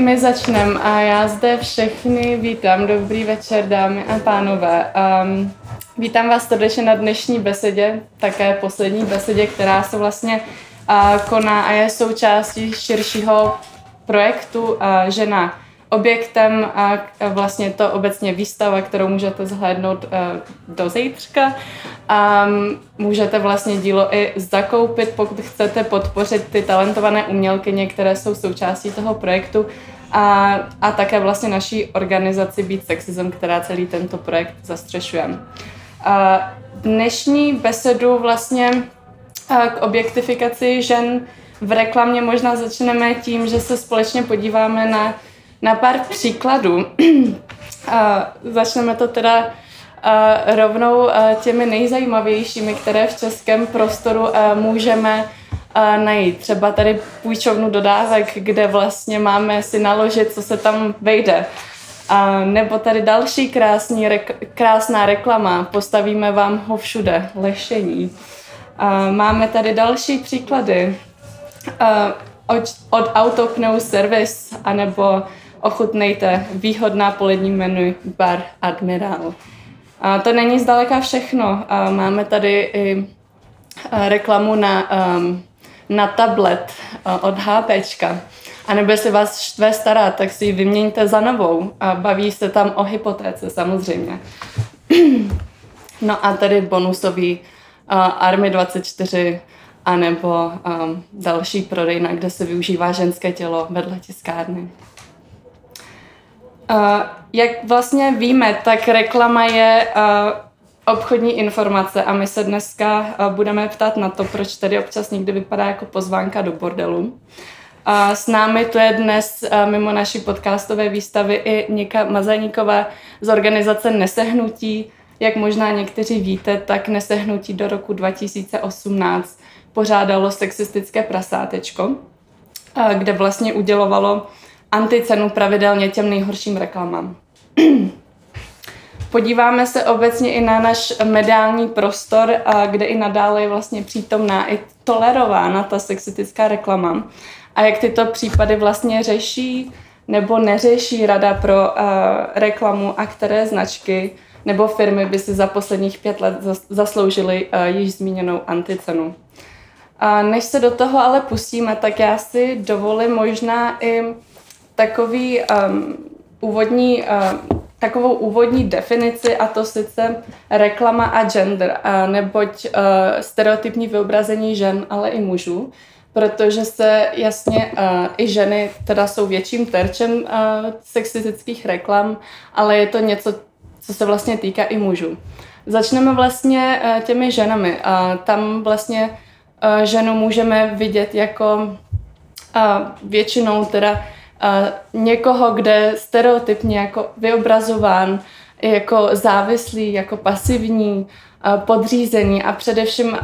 my začneme a já zde všechny vítám. Dobrý večer, dámy a pánové. Um, vítám vás srdečně na dnešní besedě, také poslední besedě, která se vlastně uh, koná a je součástí širšího projektu uh, Žena objektem a vlastně to obecně výstava, kterou můžete zhlédnout eh, do zítřka. A můžete vlastně dílo i zakoupit, pokud chcete podpořit ty talentované umělkyně, které jsou součástí toho projektu a, a také vlastně naší organizaci Beat Sexism, která celý tento projekt zastřešuje. A dnešní besedu vlastně k objektifikaci žen v reklamě možná začneme tím, že se společně podíváme na na pár příkladů. A začneme to teda a rovnou a těmi nejzajímavějšími, které v českém prostoru můžeme najít. Třeba tady půjčovnu dodávek, kde vlastně máme si naložit, co se tam vejde. A nebo tady další krásný, rek, krásná reklama, postavíme vám ho všude, lešení. A máme tady další příklady. A od, od Autopneu Service, anebo ochutnejte výhodná polední menu Bar Admiral. A to není zdaleka všechno. A máme tady i reklamu na, um, na tablet od HPčka. A nebo jestli vás štve stará, tak si ji vyměňte za novou. A baví se tam o hypotéce samozřejmě. no a tady bonusový uh, Army 24 anebo um, další prodejna, kde se využívá ženské tělo vedle tiskárny. Uh, jak vlastně víme, tak reklama je uh, obchodní informace a my se dneska uh, budeme ptát na to, proč tady občas někdy vypadá jako pozvánka do bordelu. A s námi tu je dnes mimo naší podcastové výstavy i Nika Mazaníková z organizace Nesehnutí. Jak možná někteří víte, tak Nesehnutí do roku 2018 pořádalo sexistické prasátečko, kde vlastně udělovalo anticenu pravidelně těm nejhorším reklamám. Podíváme se obecně i na náš mediální prostor, kde i nadále je vlastně přítomná i tolerována ta sexistická reklama a jak tyto případy vlastně řeší nebo neřeší Rada pro uh, reklamu a které značky nebo firmy by si za posledních pět let zasloužily uh, již zmíněnou anticenu. A než se do toho ale pustíme, tak já si dovolím možná i takový um, úvodní, uh, takovou úvodní definici a to sice reklama a gender, uh, neboť uh, stereotypní vyobrazení žen, ale i mužů, protože se jasně uh, i ženy teda jsou větším terčem uh, sexistických reklam, ale je to něco, co se vlastně týká i mužů. Začneme vlastně uh, těmi ženami. Uh, tam vlastně uh, ženu můžeme vidět jako uh, většinou teda někoho, kde stereotypně jako vyobrazován jako závislý, jako pasivní, podřízený a především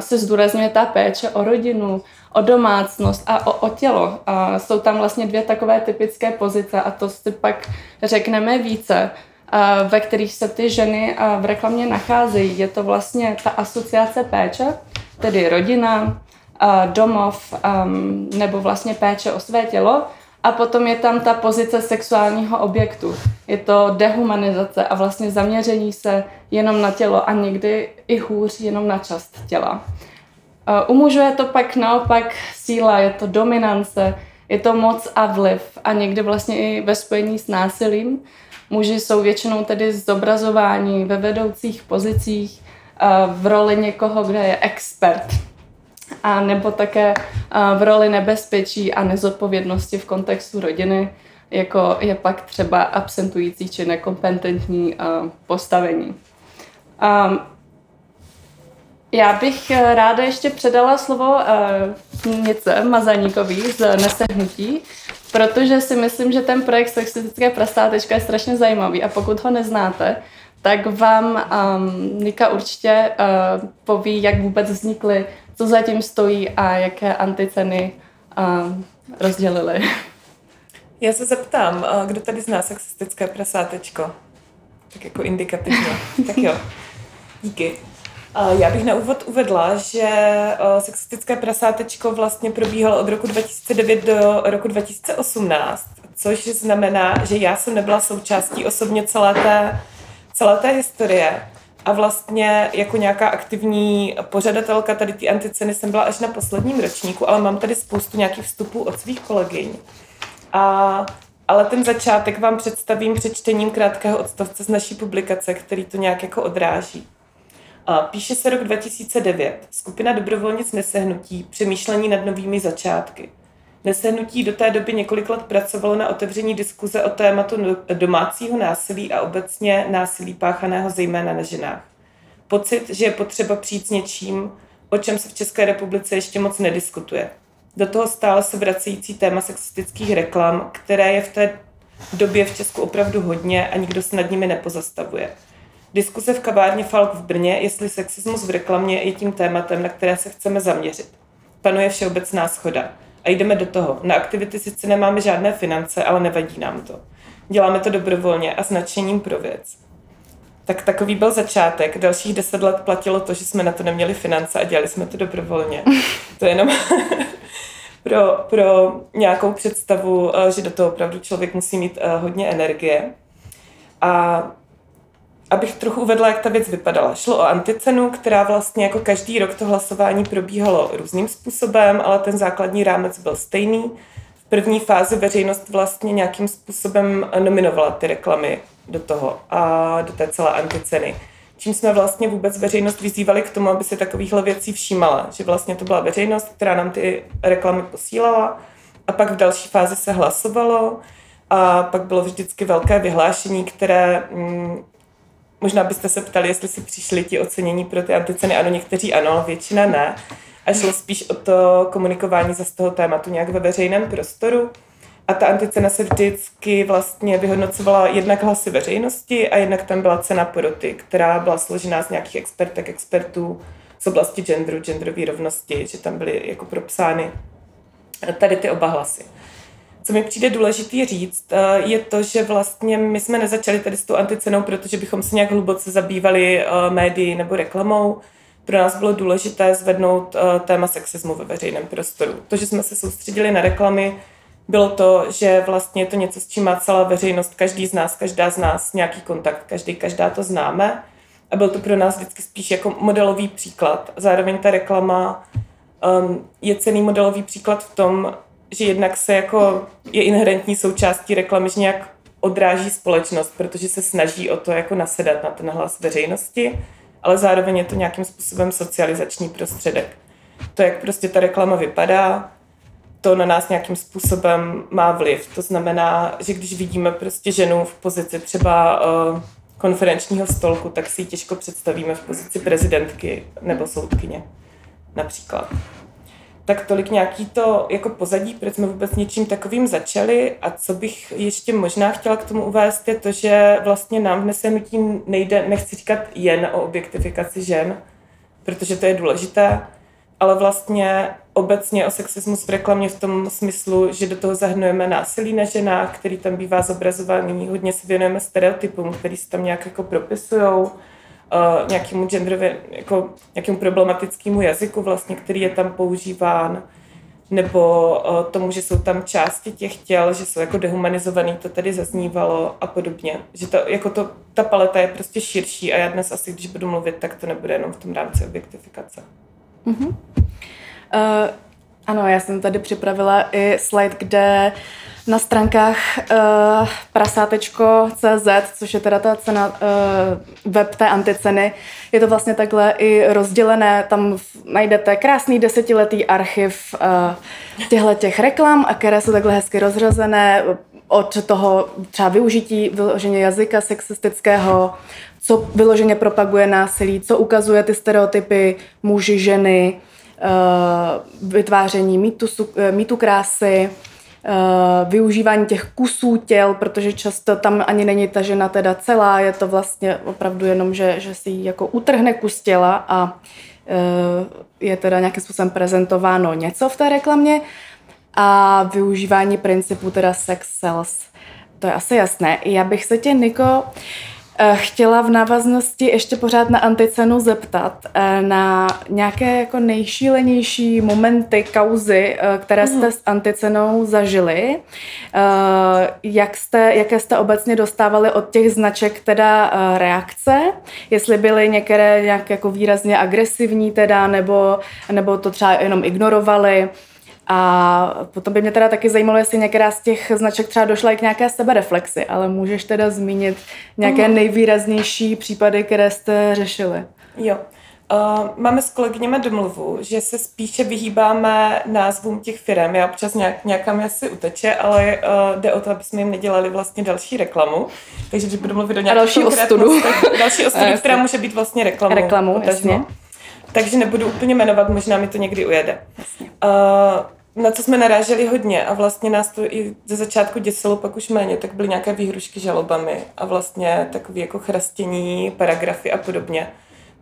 se zdůrazňuje ta péče o rodinu, o domácnost a o, o tělo. Jsou tam vlastně dvě takové typické pozice a to si pak řekneme více, ve kterých se ty ženy v reklamě nacházejí. Je to vlastně ta asociace péče, tedy rodina, domov nebo vlastně péče o své tělo a potom je tam ta pozice sexuálního objektu. Je to dehumanizace a vlastně zaměření se jenom na tělo a někdy i hůř jenom na část těla. U mužů je to pak naopak síla, je to dominance, je to moc a vliv a někdy vlastně i ve spojení s násilím. Muži jsou většinou tedy zobrazování ve vedoucích pozicích v roli někoho, kde je expert a nebo také v roli nebezpečí a nezodpovědnosti v kontextu rodiny, jako je pak třeba absentující či nekompetentní postavení. Já bych e, ráda ještě předala slovo Nice Mazaníkový z Nesehnutí, protože si myslím, že ten projekt Sexistické prasátečka je strašně zajímavý a pokud ho neznáte, tak vám um, Nika určitě uh, poví, jak vůbec vznikly co zatím stojí a jaké anticeny uh, rozdělili. Já se zeptám, kdo tady zná sexistické prasátečko? Tak jako indikativně. tak jo, díky. Já bych na úvod uvedla, že sexistické prasátečko vlastně probíhalo od roku 2009 do roku 2018, což znamená, že já jsem nebyla součástí osobně celé té, celé té historie. A vlastně jako nějaká aktivní pořadatelka tady ty anticeny jsem byla až na posledním ročníku, ale mám tady spoustu nějakých vstupů od svých kolegyň. A, ale ten začátek vám představím přečtením krátkého odstavce z naší publikace, který to nějak jako odráží. A píše se rok 2009. Skupina dobrovolnic nesehnutí, přemýšlení nad novými začátky. Nesehnutí do té doby několik let pracovalo na otevření diskuze o tématu domácího násilí a obecně násilí páchaného zejména na ženách. Pocit, že je potřeba přijít s něčím, o čem se v České republice ještě moc nediskutuje. Do toho stále se vracející téma sexistických reklam, které je v té době v Česku opravdu hodně a nikdo se nad nimi nepozastavuje. Diskuse v kavárně Falk v Brně, jestli sexismus v reklamě je tím tématem, na které se chceme zaměřit. Panuje všeobecná schoda. A jdeme do toho. Na aktivity sice nemáme žádné finance, ale nevadí nám to. Děláme to dobrovolně a s nadšením pro věc. Tak takový byl začátek. Dalších deset let platilo to, že jsme na to neměli finance a dělali jsme to dobrovolně. To je jenom pro, pro nějakou představu, eh, že do toho opravdu člověk musí mít eh, hodně energie. A abych trochu uvedla, jak ta věc vypadala. Šlo o anticenu, která vlastně jako každý rok to hlasování probíhalo různým způsobem, ale ten základní rámec byl stejný. V první fázi veřejnost vlastně nějakým způsobem nominovala ty reklamy do toho a do té celé anticeny. Čím jsme vlastně vůbec veřejnost vyzývali k tomu, aby se takovýchhle věcí všímala. Že vlastně to byla veřejnost, která nám ty reklamy posílala a pak v další fázi se hlasovalo a pak bylo vždycky velké vyhlášení, které mm, Možná byste se ptali, jestli si přišli ti ocenění pro ty anticeny. Ano, někteří ano, většina ne. A šlo spíš o to komunikování za z toho tématu nějak ve veřejném prostoru. A ta anticena se vždycky vlastně vyhodnocovala jednak hlasy veřejnosti a jednak tam byla cena poroty, která byla složená z nějakých expertek, expertů z oblasti genderu, genderové rovnosti, že tam byly jako propsány tady ty oba hlasy. Co mi přijde důležitý říct, eh, je to, že vlastně my jsme nezačali tady s tou anticenou, protože bychom se nějak hluboce zabývali eh, médií nebo reklamou. Pro nás bylo důležité zvednout eh, téma sexismu ve veřejném prostoru. To, že jsme se soustředili na reklamy, bylo to, že vlastně je to něco, s čím má celá veřejnost, každý z nás, každá z nás nějaký kontakt, každý, každá to známe. A byl to pro nás vždycky spíš jako modelový příklad. Zároveň ta reklama um, je cený modelový příklad v tom, že jednak se jako je inherentní součástí reklamy, že nějak odráží společnost, protože se snaží o to jako nasedat na ten hlas veřejnosti, ale zároveň je to nějakým způsobem socializační prostředek. To, jak prostě ta reklama vypadá, to na nás nějakým způsobem má vliv. To znamená, že když vidíme prostě ženu v pozici třeba uh, konferenčního stolku, tak si ji těžko představíme v pozici prezidentky nebo soudkyně například tak tolik nějaký to jako pozadí, proč jsme vůbec něčím takovým začali. A co bych ještě možná chtěla k tomu uvést je to, že vlastně nám dnes nutí nejde, nechci říkat jen o objektifikaci žen, protože to je důležité, ale vlastně obecně o sexismus v reklamě v tom smyslu, že do toho zahrnujeme násilí na ženách, který tam bývá zobrazovaný, hodně se věnujeme stereotypům, který se tam nějak jako propisujou, uh, nějakému genderově, jako nějakému problematickému jazyku vlastně, který je tam používán, nebo uh, tomu, že jsou tam části těch těl, že jsou jako dehumanizovaný, to tady zaznívalo a podobně. Že to, jako to, ta paleta je prostě širší a já dnes asi, když budu mluvit, tak to nebude jenom v tom rámci objektifikace. Mm-hmm. Uh, ano, já jsem tady připravila i slide, kde na stránkách uh, prasátečko.cz, což je teda ta cena, uh, web té anticeny, je to vlastně takhle i rozdělené, tam najdete krásný desetiletý archiv uh, těchto těch reklam, a které jsou takhle hezky rozřazené od toho třeba využití vyloženě jazyka sexistického, co vyloženě propaguje násilí, co ukazuje ty stereotypy muži, ženy, vytváření mýtu, mýtu krásy, Uh, využívání těch kusů těl, protože často tam ani není ta žena teda celá, je to vlastně opravdu jenom, že, že si jako utrhne kus těla a je teda nějakým způsobem prezentováno něco v té reklamě a využívání principu teda sex sells. To je asi jasné. Já bych se tě, Niko, eh, chtěla v návaznosti ještě pořád na anticenu zeptat eh, na nějaké jako nejšílenější momenty, kauzy, eh, které jste s anticenou zažili. Jak jste, jaké jste obecně dostávali od těch značek teda reakce? Jestli byly některé nějak jako výrazně agresivní teda, nebo, nebo to třeba jenom ignorovali? A potom by mě teda taky zajímalo, jestli některá z těch značek třeba došla i k nějaké sebereflexi, ale můžeš teda zmínit nějaké uh-huh. nejvýraznější případy, které jste řešili? Jo. Uh, máme s kolegyněmi domluvu, že se spíše vyhýbáme názvům těch firm. Já občas nějak, nějaká mi asi uteče, ale uh, jde o to, aby jsme jim nedělali vlastně další reklamu. Takže když budu mluvit do nějaké další ostudu. další ostudu, která může být vlastně reklamou. Reklamu, jasně. Takže nebudu úplně jmenovat, možná mi to někdy ujede. Uh, na co jsme naráželi hodně a vlastně nás to i ze začátku děsilo, pak už méně, tak byly nějaké výhrušky žalobami a vlastně takové jako chrastění, paragrafy a podobně.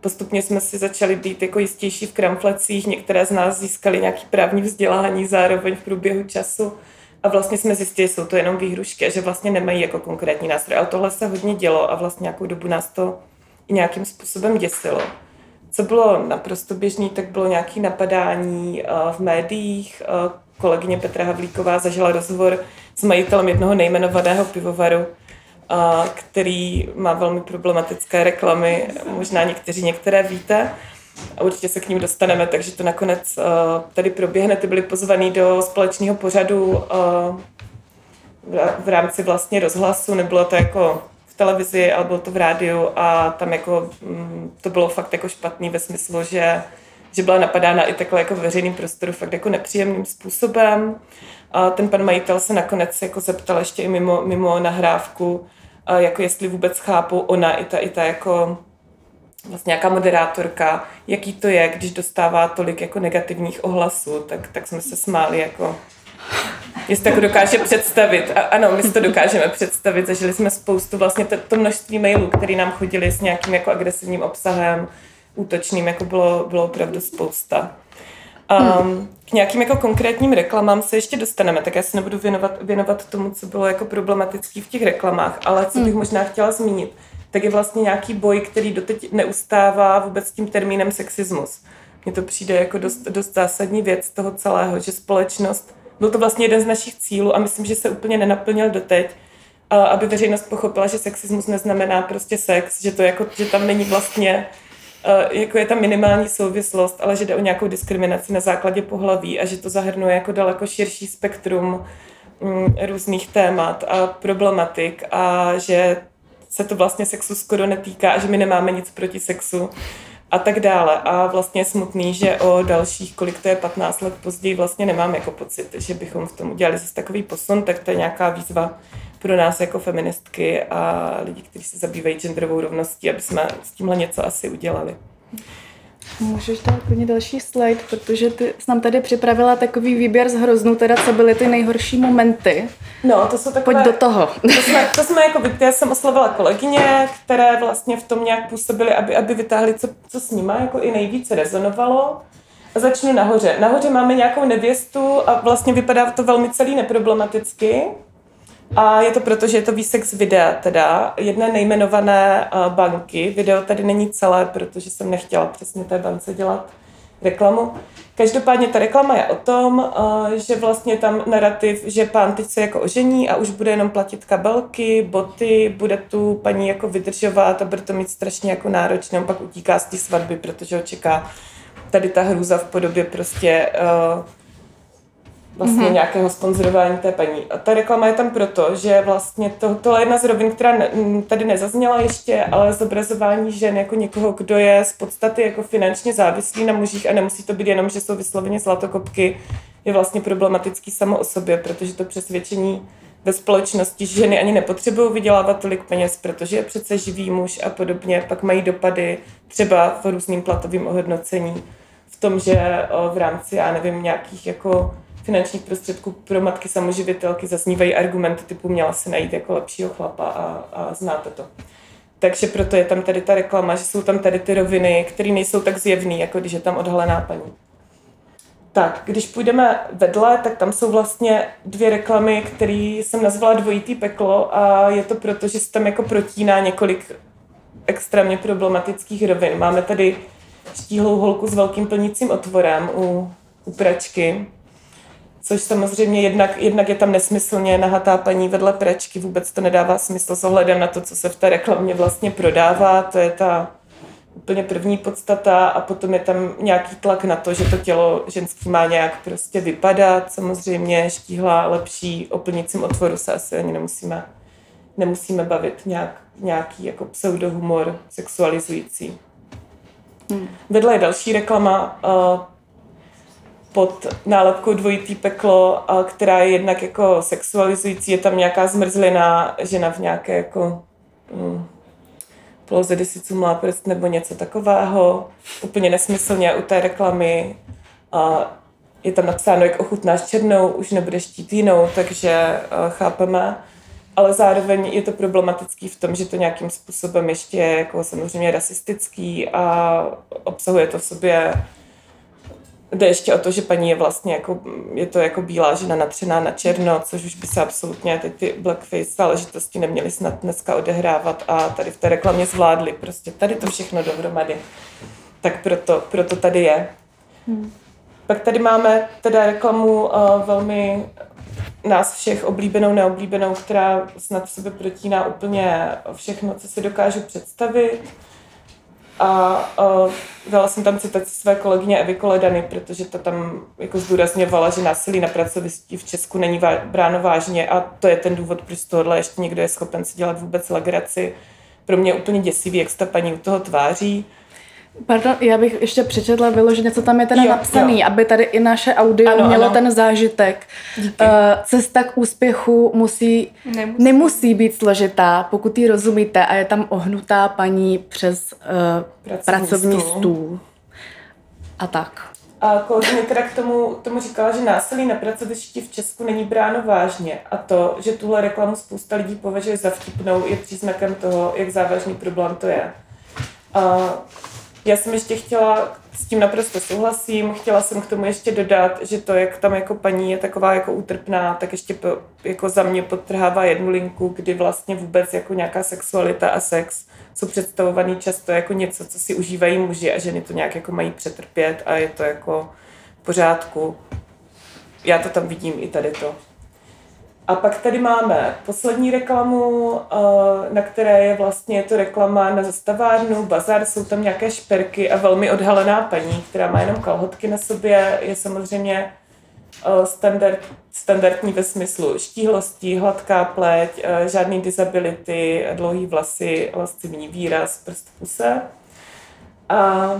Postupně jsme si začali být jako jistější v kramflecích, některé z nás získali nějaký právní vzdělání zároveň v průběhu času a vlastně jsme zjistili, že jsou to jenom výhrušky a že vlastně nemají jako konkrétní nástroj. Ale tohle se hodně dělo a vlastně nějakou dobu nás to i nějakým způsobem děsilo. Co bylo naprosto běžný, tak bylo nějaké napadání eh, v médiích. Eh, kolegyně Petra Havlíková zažila rozhovor s majitelem jednoho nejmenovaného pivovaru, eh, který má velmi problematické reklamy. Možná někteří některé víte a určitě se k ním dostaneme, takže to nakonec tady proběhne. Ty byly pozvaný do společného pořadu v rámci vlastně rozhlasu, nebylo to jako televizi, ale bylo to v rádiu a tam jako mm, to bylo fakt jako špatný ve smyslu, že, že byla napadána i takhle jako veřejným prostoru fakt jako nepříjemným způsobem. A ten pan majitel se nakonec jako zeptal ještě i mimo, mimo nahrávku, jako jestli vůbec chápou ona i ta, i ta jako vlastně nějaká moderátorka, jaký to je, když dostává tolik jako negativních ohlasů, tak, tak jsme se smáli jako Jestli jako dokáže představit. A, ano, my si to dokážeme představit. Zažili jsme spoustu vlastně to, to množství mailů, které nám chodili s nějakým jako agresivním obsahem, útočným, jako bylo, bylo opravdu spousta. Um, k nějakým jako konkrétním reklamám se ještě dostaneme, tak já se nebudu věnovat, věnovat tomu, co bylo jako problematický v těch reklamách, ale co bych hmm. možná chtěla zmínit, tak je vlastně nějaký boj, který doteď neustává vůbec tím termínem sexismus. Mně to přijde jako dost, dost zásadní věc toho celého, že společnost byl to vlastně jeden z našich cílů a myslím, že se úplně nenaplnil doteď, aby veřejnost pochopila, že sexismus neznamená prostě sex, že to jako, že tam není vlastně jako je tam minimální souvislost, ale že jde o nějakou diskriminaci na základě pohlaví a že to zahrnuje jako daleko širší spektrum mm, různých témat a problematik a že se to vlastně sexu skoro netýká a že my nemáme nic proti sexu a tak dále. A vlastně je smutný, že o dalších, kolik to je, 15 let později vlastně nemám jako pocit, že bychom v tom udělali zase takový posun, tak to je nějaká výzva pro nás jako feministky a lidi, kteří se zabývají genderovou rovností, aby jsme s tímhle něco asi udělali. Můžeš dát úplně další slide, protože ty jsi nám tady připravila takový výběr z hroznů, teda co byly ty nejhorší momenty. No, to jsou takové... Pojď do toho. To jsme, to jsme jako, já jsem oslovila kolegyně, které vlastně v tom nějak působily, aby, aby vytáhli, co, co s nima jako i nejvíce rezonovalo. A začnu nahoře. Nahoře máme nějakou nevěstu a vlastně vypadá to velmi celý neproblematicky. A je to proto, že je to výsek z videa teda, jedné nejmenované uh, banky. Video tady není celé, protože jsem nechtěla přesně té bance dělat reklamu. Každopádně ta reklama je o tom, uh, že vlastně tam narrativ, že pán teď se jako ožení a už bude jenom platit kabelky, boty, bude tu paní jako vydržovat a bude to mít strašně jako náročné, on pak utíká z té svatby, protože ho čeká tady ta hrůza v podobě prostě uh, vlastně mm-hmm. nějakého sponzorování té paní. A ta reklama je tam proto, že vlastně to, tohle je jedna z rovin, která ne, tady nezazněla ještě, ale zobrazování žen jako někoho, kdo je z podstaty jako finančně závislý na mužích a nemusí to být jenom, že jsou vysloveně zlatokopky, je vlastně problematický samo o sobě, protože to přesvědčení ve společnosti že ženy ani nepotřebují vydělávat tolik peněz, protože je přece živý muž a podobně, pak mají dopady třeba v různým platovým ohodnocení v tom, že v rámci, já nevím, nějakých jako finančních prostředků pro matky samoživitelky zaznívají argumenty typu měla se najít jako lepšího chlapa a, a znáte to. Takže proto je tam tady ta reklama, že jsou tam tady ty roviny, které nejsou tak zjevné, jako když je tam odhalená paní. Tak, když půjdeme vedle, tak tam jsou vlastně dvě reklamy, které jsem nazvala dvojitý peklo a je to proto, že se tam jako protíná několik extrémně problematických rovin. Máme tady štíhlou holku s velkým plnícím otvorem u, u pračky, což samozřejmě jednak, jednak je tam nesmyslně nahatá paní vedle pračky, vůbec to nedává smysl s ohledem na to, co se v té reklamě vlastně prodává, to je ta úplně první podstata a potom je tam nějaký tlak na to, že to tělo ženský má nějak prostě vypadat, samozřejmě štíhla lepší o plnicím otvoru se asi ani nemusíme, nemusíme bavit nějak, nějaký jako pseudohumor sexualizující. Hmm. Vedle je další reklama uh, pod nálepkou dvojitý peklo, která je jednak jako sexualizující, je tam nějaká zmrzlina žena v nějaké jako um, poloze desíců má prst nebo něco takového. Úplně nesmyslně u té reklamy a je tam napsáno, jak ochutnáš černou, už nebudeš chtít jinou, takže chápeme. Ale zároveň je to problematický v tom, že to nějakým způsobem ještě je jako samozřejmě rasistický a obsahuje to v sobě Jde ještě o to, že paní je vlastně jako, je to jako bílá žena natřená na černo, což už by se absolutně teď ty blackface záležitosti neměly snad dneska odehrávat a tady v té reklamě zvládli prostě tady to všechno dohromady. Tak proto, proto tady je. Hmm. Pak tady máme teda reklamu uh, velmi nás všech oblíbenou, neoblíbenou, která snad v sebe protíná úplně všechno, co si dokážu představit a uh, dala jsem tam citaci své kolegyně Evy Koledany, protože to tam jako zdůrazňovala, že násilí na pracovišti v Česku není vá- bráno vážně a to je ten důvod, proč tohle ještě někdo je schopen si dělat vůbec legraci. Pro mě je úplně děsivý, jak se ta paní u toho tváří. Pardon, já bych ještě přečetla vyloženě, co tam je teda jo, napsaný, jo. aby tady i naše audio ano, mělo ano. ten zážitek. Díky. Uh, cesta k úspěchu musí, nemusí. nemusí být složitá, pokud ji rozumíte a je tam ohnutá paní přes uh, pracovní, pracovní stůl. stůl. A tak. A kolegyně teda k tomu, tomu říkala, že násilí na pracovišti v Česku není bráno vážně a to, že tuhle reklamu spousta lidí považuje za vtipnou, je příznakem toho, jak závažný problém to je. A já jsem ještě chtěla, s tím naprosto souhlasím, chtěla jsem k tomu ještě dodat, že to, jak tam jako paní je taková jako útrpná, tak ještě po, jako za mě podtrhává jednu linku, kdy vlastně vůbec jako nějaká sexualita a sex jsou představovaný často jako něco, co si užívají muži a ženy to nějak jako mají přetrpět a je to jako v pořádku. Já to tam vidím i tady to. A pak tady máme poslední reklamu, eh, na které je vlastně je to reklama na zastavárnu, bazar, jsou tam nějaké šperky a velmi odhalená paní, která má jenom kalhotky na sobě, je samozřejmě eh, standard, standardní ve smyslu štíhlosti, hladká pleť, eh, žádný disability, dlouhý vlasy, lascivní výraz, prst v puse. A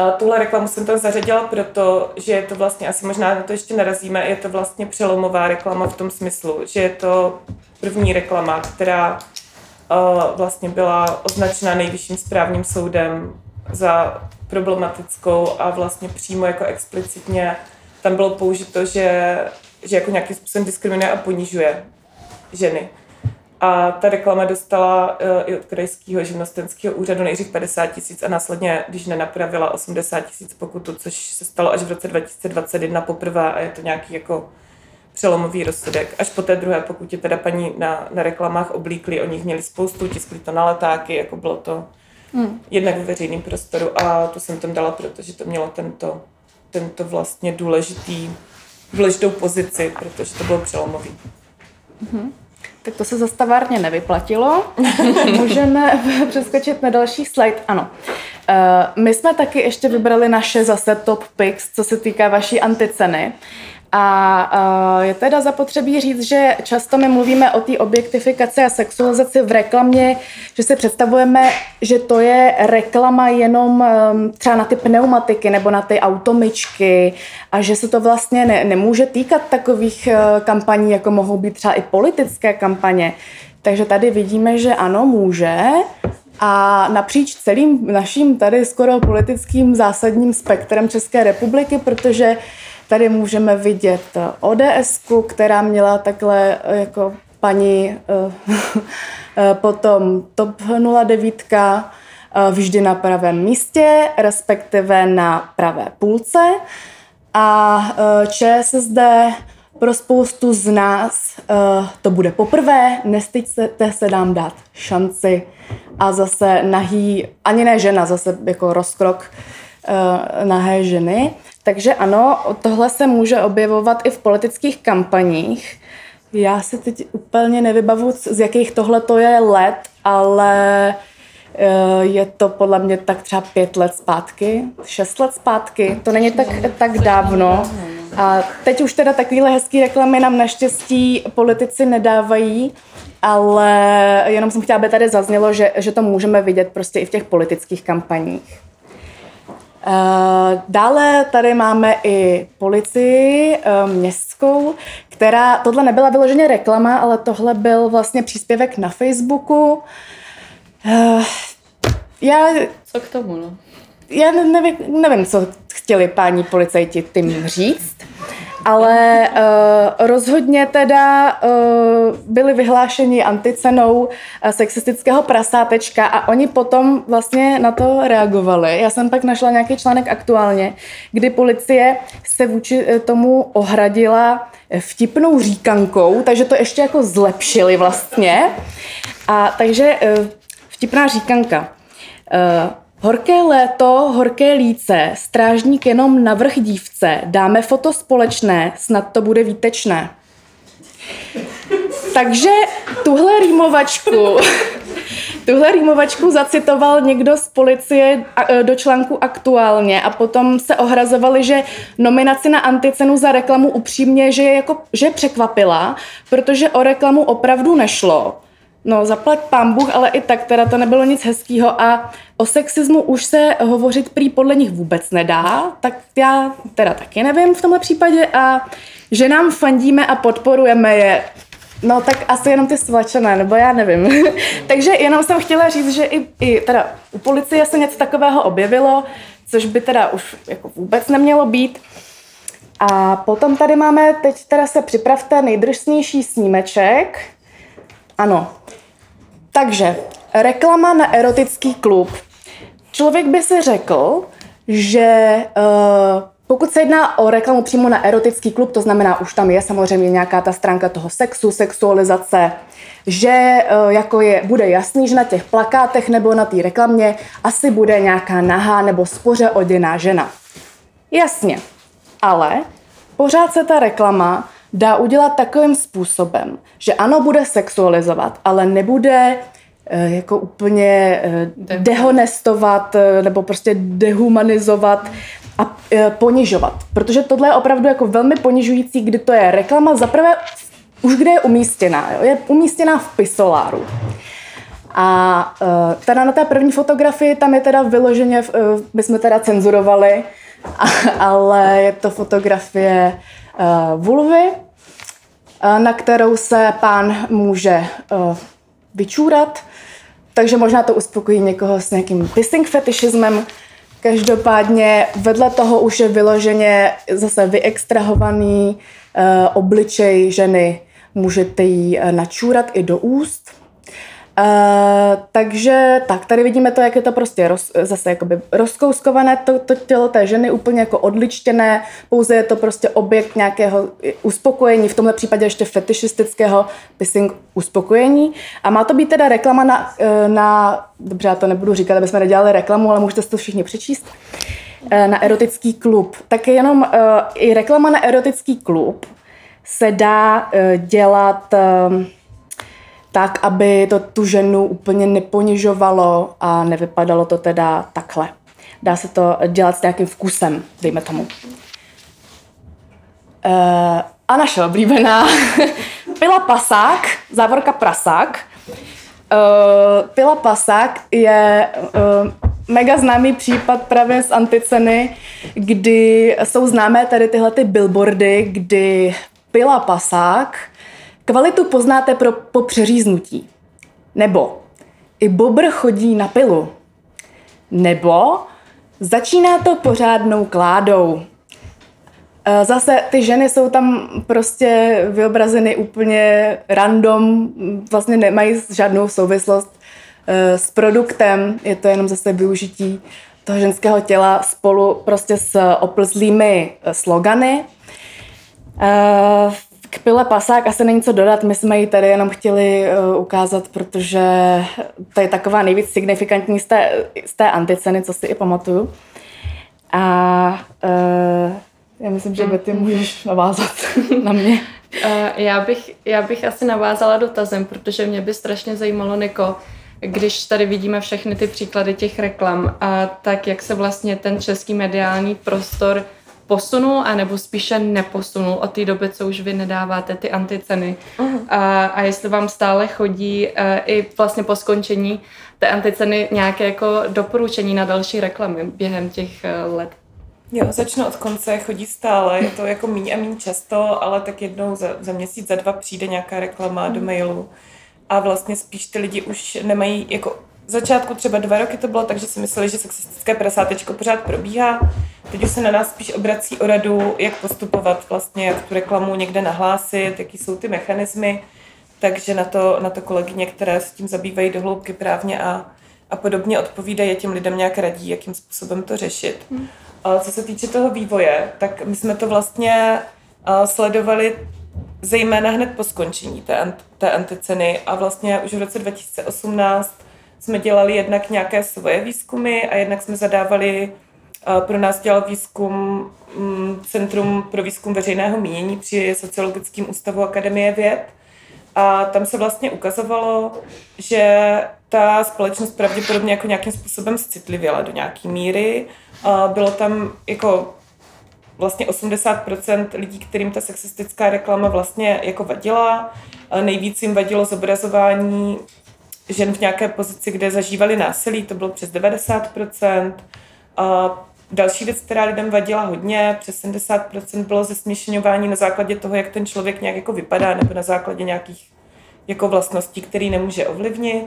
a tuhle reklamu jsem tam zařadila proto, že je to vlastně, asi možná na to ještě narazíme, je to vlastně přelomová reklama v tom smyslu, že je to první reklama, která uh, vlastně byla označena nejvyšším správním soudem za problematickou a vlastně přímo jako explicitně tam bylo použito, že, že jako nějakým způsobem diskriminuje a ponižuje ženy. A ta reklama dostala uh, i od krajského živnostenského úřadu nejdřív 50 tisíc a následně, když nenapravila 80 tisíc pokutu, což se stalo až v roce 2021 poprvé a je to nějaký jako přelomový rozsudek. Až po té druhé, pokud je teda paní na, na reklamách oblíkli, o nich měli spoustu, tiskli to na letáky, jako bylo to hmm. jednak ve veřejném prostoru a to jsem tam dala, protože to mělo tento, tento vlastně důležitý, důležitou pozici, protože to bylo přelomový. Hmm. Tak to se zastavárně nevyplatilo. Můžeme přeskočit na další slide. Ano. Uh, my jsme taky ještě vybrali naše zase top picks, co se týká vaší anticeny. A uh, je teda zapotřebí říct, že často my mluvíme o té objektifikaci a sexualizaci v reklamě, že si představujeme, že to je reklama jenom um, třeba na ty pneumatiky nebo na ty automyčky a že se to vlastně ne, nemůže týkat takových uh, kampaní, jako mohou být třeba i politické kampaně. Takže tady vidíme, že ano, může, a napříč celým naším tady skoro politickým zásadním spektrem České republiky, protože Tady můžeme vidět ods která měla takhle eh, jako paní eh, eh, potom TOP 09 vždy na pravém místě, respektive na pravé půlce. A ČSSD pro spoustu z nás to bude poprvé, nestyďte se nám dát šanci a zase nahý, ani ne žena, zase jako rozkrok nahé ženy. Takže ano, tohle se může objevovat i v politických kampaních. Já se teď úplně nevybavu, z jakých tohle to je let, ale uh, je to podle mě tak třeba pět let zpátky, šest let zpátky, to není tak, tak dávno. A teď už teda takovéhle hezké reklamy nám naštěstí politici nedávají, ale jenom jsem chtěla, aby tady zaznělo, že, že to můžeme vidět prostě i v těch politických kampaních. Dále tady máme i policii městskou, která, tohle nebyla vyloženě reklama, ale tohle byl vlastně příspěvek na Facebooku. Já... Co k tomu, no? Já nevím, nevím, co chtěli páni policajti tím říct, ale uh, rozhodně teda uh, byli vyhlášeni anticenou uh, sexistického prasátečka a oni potom vlastně na to reagovali. Já jsem pak našla nějaký článek aktuálně, kdy policie se vůči tomu ohradila vtipnou říkankou, takže to ještě jako zlepšili vlastně. A takže uh, vtipná říkanka. Uh, Horké léto, horké líce, strážník jenom na vrch dívce, dáme foto společné, snad to bude výtečné. Takže tuhle rýmovačku, tuhle rýmovačku zacitoval někdo z policie e, do článku aktuálně. A potom se ohrazovali, že nominaci na anticenu za reklamu upřímně, že je, jako, že překvapila, protože o reklamu opravdu nešlo No, zaplať pán Bůh, ale i tak teda to nebylo nic hezkého a o sexismu už se hovořit prý podle nich vůbec nedá, tak já teda taky nevím v tomhle případě a že nám fandíme a podporujeme je, no tak asi jenom ty svačené, nebo já nevím. Takže jenom jsem chtěla říct, že i, i teda u policie se něco takového objevilo, což by teda už jako vůbec nemělo být. A potom tady máme, teď teda se připravte, nejdrsnější snímeček, ano. Takže reklama na erotický klub. Člověk by si řekl, že uh, pokud se jedná o reklamu přímo na erotický klub, to znamená, už tam je samozřejmě nějaká ta stránka toho sexu, sexualizace, že uh, jako je, bude jasný, že na těch plakátech nebo na té reklamě asi bude nějaká nahá nebo spoře oděná žena. Jasně, ale pořád se ta reklama dá udělat takovým způsobem, že ano, bude sexualizovat, ale nebude eh, jako úplně eh, dehonestovat eh, nebo prostě dehumanizovat a ponižovat. Protože tohle je opravdu jako velmi ponižující, kdy to je reklama zaprvé už kde je umístěná. Jo? Je umístěná v pisoláru. A uh, teda na té první fotografii tam je teda vyloženě, uh, my jsme teda cenzurovali, ale je to fotografie vulvy, uh, na kterou se pán může uh, vyčůrat, takže možná to uspokojí někoho s nějakým pissing fetišismem. Každopádně vedle toho už je vyloženě zase vyextrahovaný obličej ženy. Můžete ji načůrat i do úst Uh, takže tak, tady vidíme to, jak je to prostě roz, zase jakoby rozkouskované, to, to tělo té ženy úplně jako odličtěné, pouze je to prostě objekt nějakého uspokojení, v tomhle případě ještě fetišistického pissing uspokojení. A má to být teda reklama na, eh, na dobře, já to nebudu říkat, aby jsme nedělali reklamu, ale můžete si to všichni přečíst, eh, na erotický klub. Tak jenom uh, i reklama na erotický klub se dá uh, dělat... Uh, tak, aby to tu ženu úplně neponižovalo a nevypadalo to teda takhle. Dá se to dělat s nějakým vkusem, dejme tomu. Uh, a naše oblíbená Pila Pasák, závorka Prasák. Uh, Pila Pasák je uh, mega známý případ právě z anticeny, kdy jsou známé tady tyhle ty billboardy, kdy Pila Pasák Kvalitu poznáte pro, po přeříznutí. Nebo i bobr chodí na pilu. Nebo začíná to pořádnou kládou. E, zase ty ženy jsou tam prostě vyobrazeny úplně random, vlastně nemají žádnou souvislost e, s produktem, je to jenom zase využití toho ženského těla spolu prostě s oplzlými slogany. K pile pasák asi není co dodat, my jsme ji tady jenom chtěli uh, ukázat, protože to je taková nejvíc signifikantní z té, z té anticeny, co si i pamatuju. A uh, já myslím, že Betty můžeš navázat na mě. Uh, já, bych, já bych asi navázala dotazem, protože mě by strašně zajímalo, Niko, když tady vidíme všechny ty příklady těch reklam, a tak jak se vlastně ten český mediální prostor posunul, anebo spíše neposunul od té doby, co už vy nedáváte ty anticeny. Uh-huh. A, a jestli vám stále chodí uh, i vlastně po skončení té anticeny nějaké jako doporučení na další reklamy během těch uh, let. Jo, začnu od konce, chodí stále, je to jako méně a méně často, ale tak jednou za, za měsíc, za dva přijde nějaká reklama do mailu a vlastně spíš ty lidi už nemají, jako v začátku třeba dva roky to bylo tak, že si mysleli, že sexistické prasátečko pořád probíhá. Teď už se na nás spíš obrací o radu, jak postupovat vlastně, jak tu reklamu někde nahlásit, jaký jsou ty mechanismy. Takže na to, na to kolegyně, které s tím zabývají dohloubky právně a, a podobně odpovídají a těm lidem nějak radí, jakým způsobem to řešit. Hmm. Co se týče toho vývoje, tak my jsme to vlastně sledovali zejména hned po skončení té, té anticeny a vlastně už v roce 2018 jsme dělali jednak nějaké svoje výzkumy a jednak jsme zadávali, pro nás dělal výzkum mm, Centrum pro výzkum veřejného mínění při Sociologickém ústavu Akademie věd. A tam se vlastně ukazovalo, že ta společnost pravděpodobně jako nějakým způsobem citlivěla do nějaké míry. Bylo tam jako vlastně 80% lidí, kterým ta sexistická reklama vlastně jako vadila. Nejvíc jim vadilo zobrazování žen v nějaké pozici, kde zažívali násilí, to bylo přes 90%. A další věc, která lidem vadila hodně, přes 70% bylo zesměšňování na základě toho, jak ten člověk nějak jako vypadá, nebo na základě nějakých jako vlastností, který nemůže ovlivnit.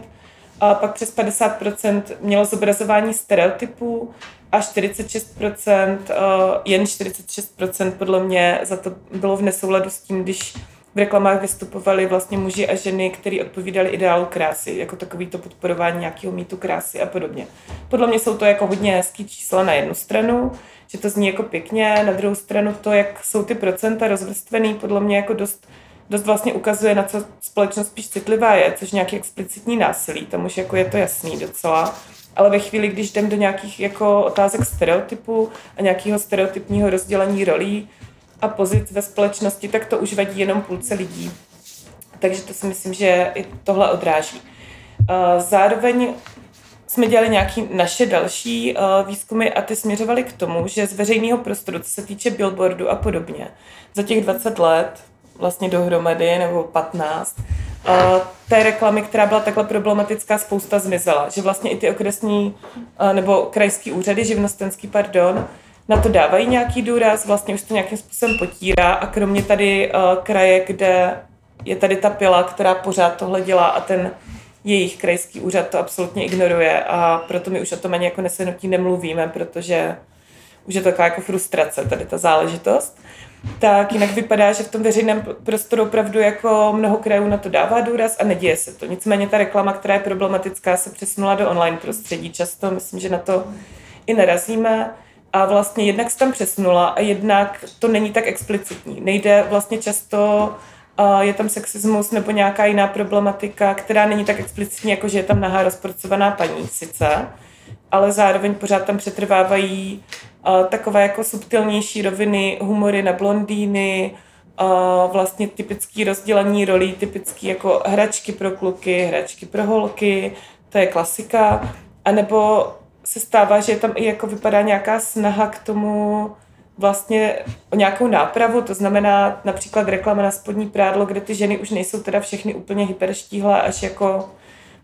A pak přes 50% mělo zobrazování stereotypů a 46%, jen 46% podle mě za to bylo v nesouladu s tím, když v reklamách vystupovali vlastně muži a ženy, kteří odpovídali ideálu krásy, jako takový to podporování nějakého mýtu krásy a podobně. Podle mě jsou to jako hodně hezký čísla na jednu stranu, že to zní jako pěkně, na druhou stranu to, jak jsou ty procenta rozvrstvený, podle mě jako dost, dost vlastně ukazuje, na co společnost spíš citlivá je, což nějaký explicitní násilí, tam už jako je to jasný docela. Ale ve chvíli, když jdem do nějakých jako otázek stereotypů a nějakého stereotypního rozdělení rolí, a pozic ve společnosti, tak to už vadí jenom půlce lidí. Takže to si myslím, že i tohle odráží. Zároveň jsme dělali nějaké naše další výzkumy a ty směřovaly k tomu, že z veřejného prostoru, co se týče billboardu a podobně, za těch 20 let, vlastně dohromady, nebo 15, té reklamy, která byla takhle problematická, spousta zmizela. Že vlastně i ty okresní nebo krajský úřady, živnostenský, pardon, na to dávají nějaký důraz, vlastně už to nějakým způsobem potírá a kromě tady uh, kraje, kde je tady ta pila, která pořád tohle dělá a ten jejich krajský úřad to absolutně ignoruje a proto my už o tom ani jako nesenutí nemluvíme, protože už je to taková jako frustrace tady ta záležitost. Tak jinak vypadá, že v tom veřejném prostoru opravdu jako mnoho krajů na to dává důraz a neděje se to. Nicméně ta reklama, která je problematická, se přesunula do online prostředí. Často myslím, že na to i narazíme. A vlastně jednak se tam přesunula a jednak to není tak explicitní. Nejde vlastně často, je tam sexismus nebo nějaká jiná problematika, která není tak explicitní, jako že je tam nahá rozporcovaná paní sice, ale zároveň pořád tam přetrvávají takové jako subtilnější roviny, humory na blondýny, vlastně typický rozdělení rolí, typický jako hračky pro kluky, hračky pro holky, to je klasika, anebo se stává, že tam i jako vypadá nějaká snaha k tomu vlastně o nějakou nápravu, to znamená například reklama na spodní prádlo, kde ty ženy už nejsou teda všechny úplně hyperštíhle, až jako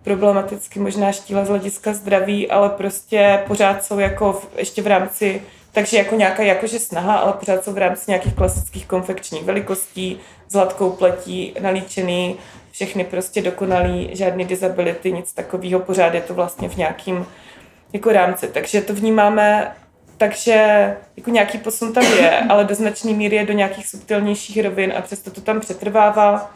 problematicky možná štíhle z hlediska zdraví, ale prostě pořád jsou jako v, ještě v rámci, takže jako nějaká jakože snaha, ale pořád jsou v rámci nějakých klasických konfekčních velikostí, s hladkou pletí, nalíčený, všechny prostě dokonalý, žádný disability, nic takového, pořád je to vlastně v nějakým jako rámci. Takže to vnímáme takže jako nějaký posun tam je, ale do značné míry je do nějakých subtilnějších rovin a přesto to tam přetrvává.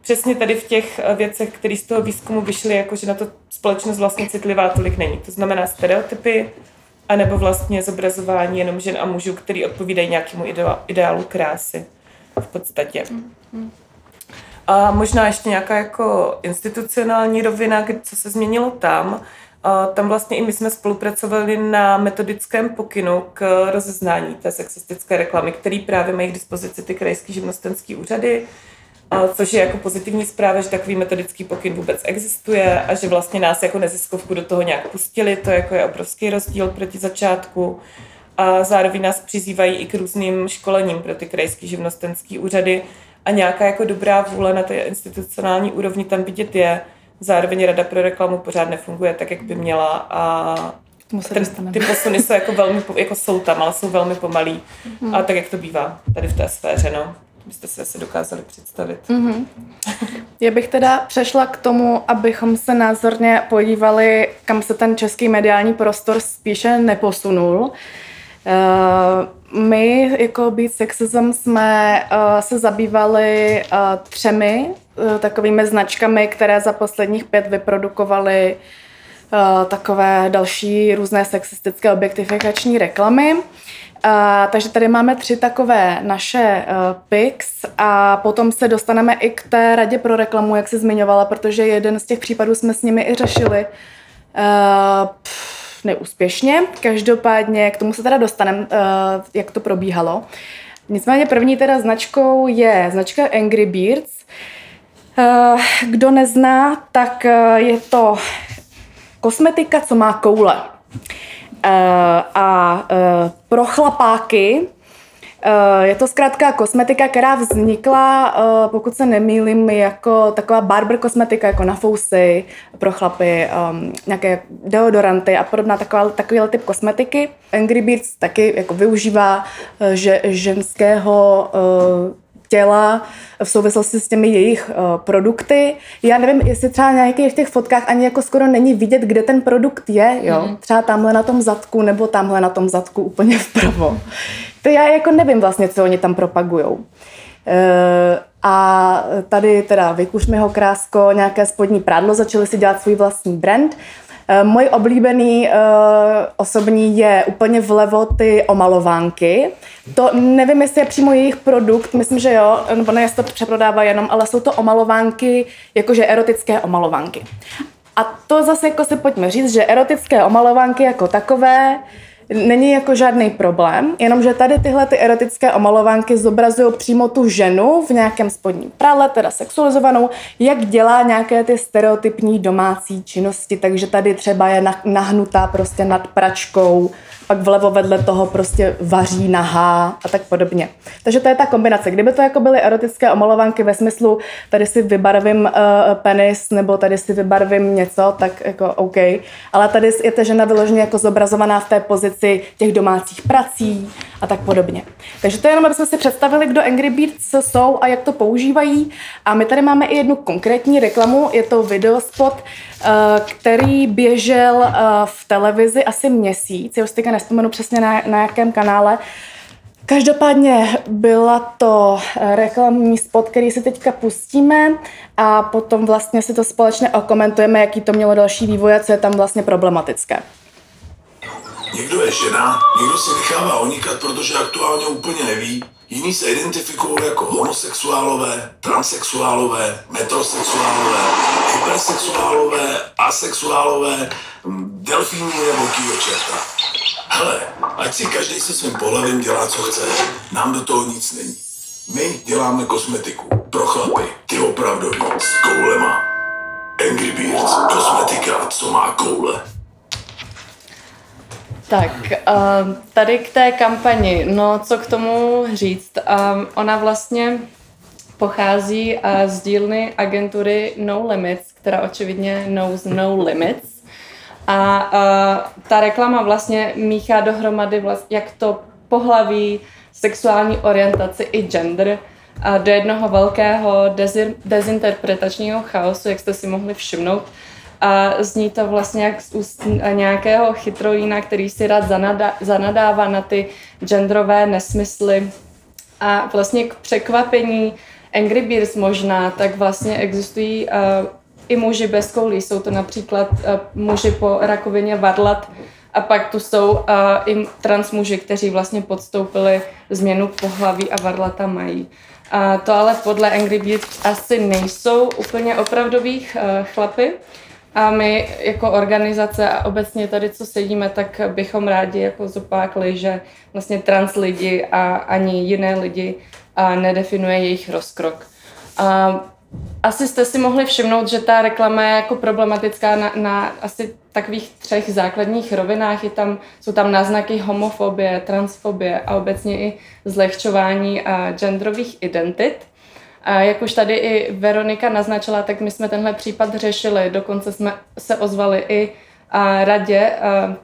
Přesně tady v těch eh, věcech, které z toho výzkumu vyšly, jako že na to společnost vlastně citlivá tolik není. To znamená stereotypy, anebo vlastně zobrazování jenom žen a mužů, který odpovídají nějakému ideálu krásy v podstatě. A možná ještě nějaká jako institucionální rovina, co se změnilo tam. A tam vlastně i my jsme spolupracovali na metodickém pokynu k rozeznání té sexistické reklamy, který právě mají k dispozici ty krajské živnostenské úřady, a což je jako pozitivní zpráva, že takový metodický pokyn vůbec existuje a že vlastně nás jako neziskovku do toho nějak pustili, to jako je obrovský rozdíl proti začátku. A zároveň nás přizývají i k různým školením pro ty krajské živnostenské úřady, a nějaká jako dobrá vůle na té institucionální úrovni tam vidět je. Zároveň Rada pro reklamu pořád nefunguje tak, jak by měla a ten, ty posuny jsou jako velmi, jako jsou tam, ale jsou velmi pomalý. Mm. A tak, jak to bývá tady v té sféře, no. Byste si asi dokázali představit. Mm-hmm. Já bych teda přešla k tomu, abychom se názorně podívali, kam se ten český mediální prostor spíše neposunul. Uh, my jako Beat Sexism jsme uh, se zabývali uh, třemi uh, takovými značkami, které za posledních pět vyprodukovaly uh, takové další různé sexistické objektifikační reklamy. Uh, takže tady máme tři takové naše uh, pics a potom se dostaneme i k té radě pro reklamu, jak se zmiňovala, protože jeden z těch případů jsme s nimi i řešili. Uh, pff, neúspěšně. Každopádně k tomu se teda dostaneme, eh, jak to probíhalo. Nicméně první teda značkou je značka Angry Birds. Eh, kdo nezná, tak eh, je to kosmetika, co má koule. A pro chlapáky je to zkrátka kosmetika, která vznikla, eh, pokud se nemýlím, jako taková barber kosmetika, jako na fousy pro chlapy, um, nějaké deodoranty a podobná taková, takový typ kosmetiky. Angry Birds taky jako využívá eh, že, ženského těla v souvislosti s těmi jejich uh, produkty. Já nevím, jestli třeba na nějakých těch fotkách ani jako skoro není vidět, kde ten produkt je, jo. Mm. Třeba tamhle na tom zadku nebo tamhle na tom zadku úplně vpravo. To já jako nevím vlastně, co oni tam propagujou. Uh, a tady teda vykuš mi ho krásko, nějaké spodní prádlo, začali si dělat svůj vlastní brand. Uh, můj oblíbený uh, osobní je úplně vlevo ty omalovánky. To nevím, jestli je přímo jejich produkt, myslím, že jo, nebo ne, to přeprodává jenom, ale jsou to omalovánky, jakože erotické omalovánky. A to zase jako si pojďme říct, že erotické omalovánky jako takové není jako žádný problém, jenomže tady tyhle ty erotické omalovánky zobrazují přímo tu ženu v nějakém spodním prádle, teda sexualizovanou, jak dělá nějaké ty stereotypní domácí činnosti, takže tady třeba je nahnutá prostě nad pračkou, pak vlevo vedle toho prostě vaří nahá a tak podobně. Takže to je ta kombinace. Kdyby to jako byly erotické omalovánky ve smyslu, tady si vybarvím uh, penis nebo tady si vybarvím něco, tak jako OK. Ale tady je ta žena vyloženě jako zobrazovaná v té pozici těch domácích prací a tak podobně. Takže to je jenom, aby jsme si představili, kdo Angry Birds jsou a jak to používají. A my tady máme i jednu konkrétní reklamu, je to videospot, který běžel uh, v televizi asi měsíc, já už teďka nespomenu přesně na, na jakém kanále, Každopádně byla to eh, reklamní spot, který si teďka pustíme a potom vlastně si to společně okomentujeme, jaký to mělo další vývoj a co je tam vlastně problematické. Někdo je žena, někdo si nechává onikat, protože aktuálně úplně neví, Jiní se identifikují jako homosexuálové, transexuálové, metrosexuálové, hypersexuálové, asexuálové, delfíni nebo čerta. Hele, ať si každý se svým pohledem dělá, co chce. Nám do toho nic není. My děláme kosmetiku. Pro chlapy. Ty opravdový. S koulema. Angry Birds. Kosmetika, co má koule. Tak, ehm, tady k té kampani, no co k tomu říct? Ehm, ona vlastně pochází eh, z dílny agentury No Limits, která očividně knows no limits. A uh, ta reklama vlastně míchá dohromady vlast, jak to pohlaví, sexuální orientaci i gender uh, do jednoho velkého dezir, dezinterpretačního chaosu, jak jste si mohli všimnout. A zní to vlastně jak z úst nějakého chytrolína, který si rád zanadá, zanadává na ty genderové nesmysly. A vlastně k překvapení Angry Birds možná, tak vlastně existují uh, i muži bez koulí. Jsou to například uh, muži po rakovině varlat a pak tu jsou uh, i trans muži, kteří vlastně podstoupili změnu pohlaví a varlata mají. A to ale podle Angry Birds asi nejsou úplně opravdových uh, chlapy. A my jako organizace a obecně tady, co sedíme, tak bychom rádi jako zopákli, že vlastně trans lidi a ani jiné lidi a nedefinuje jejich rozkrok. A asi jste si mohli všimnout, že ta reklama je jako problematická na, na asi takových třech základních rovinách. Je tam, jsou tam náznaky homofobie, transfobie a obecně i zlehčování a genderových identit. A jak už tady i Veronika naznačila, tak my jsme tenhle případ řešili, dokonce jsme se ozvali i radě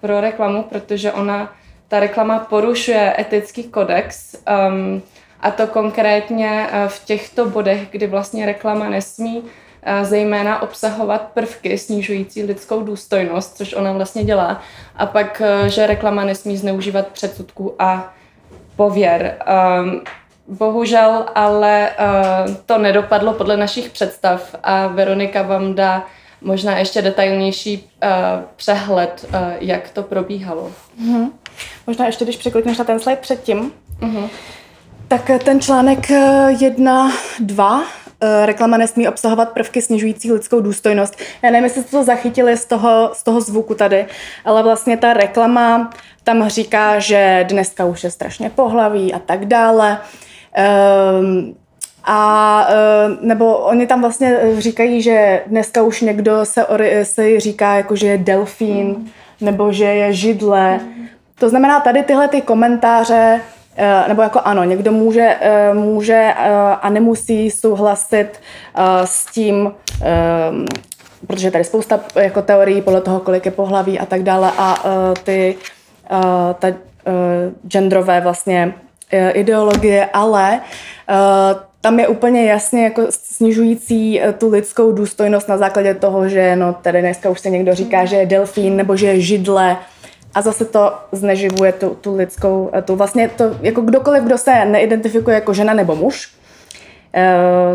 pro reklamu, protože ona, ta reklama porušuje etický kodex, um, a to konkrétně v těchto bodech, kdy vlastně reklama nesmí zejména obsahovat prvky snižující lidskou důstojnost, což ona vlastně dělá, a pak, že reklama nesmí zneužívat předsudků a pověr. Um, Bohužel, ale uh, to nedopadlo podle našich představ a Veronika vám dá možná ještě detailnější uh, přehled, uh, jak to probíhalo. Mm-hmm. Možná ještě, když překlikneš na ten slide předtím, mm-hmm. tak ten článek 1, 2 reklama nesmí obsahovat prvky snižující lidskou důstojnost. Já nevím, jestli jste to zachytili z toho, z toho zvuku tady, ale vlastně ta reklama tam říká, že dneska už je strašně pohlaví a tak dále. Um, a nebo oni tam vlastně říkají, že dneska už někdo se, se říká, jako že je delfín, mm. nebo že je židle. Mm. To znamená, tady tyhle ty komentáře, e, nebo jako ano, někdo může, může a nemusí souhlasit s tím, protože tady spousta jako teorií podle toho, kolik je pohlaví a tak dále a ty ta genderové vlastně Eh, ideologie, ale uh, tam je úplně jasně jako snižující eh, tu lidskou důstojnost na základě toho, že no tady dneska už se někdo říká, hmm. že je delfín nebo že je židle a zase to zneživuje tu, tu lidskou, tu vlastně to, jako kdokoliv, kdo se neidentifikuje jako žena nebo muž,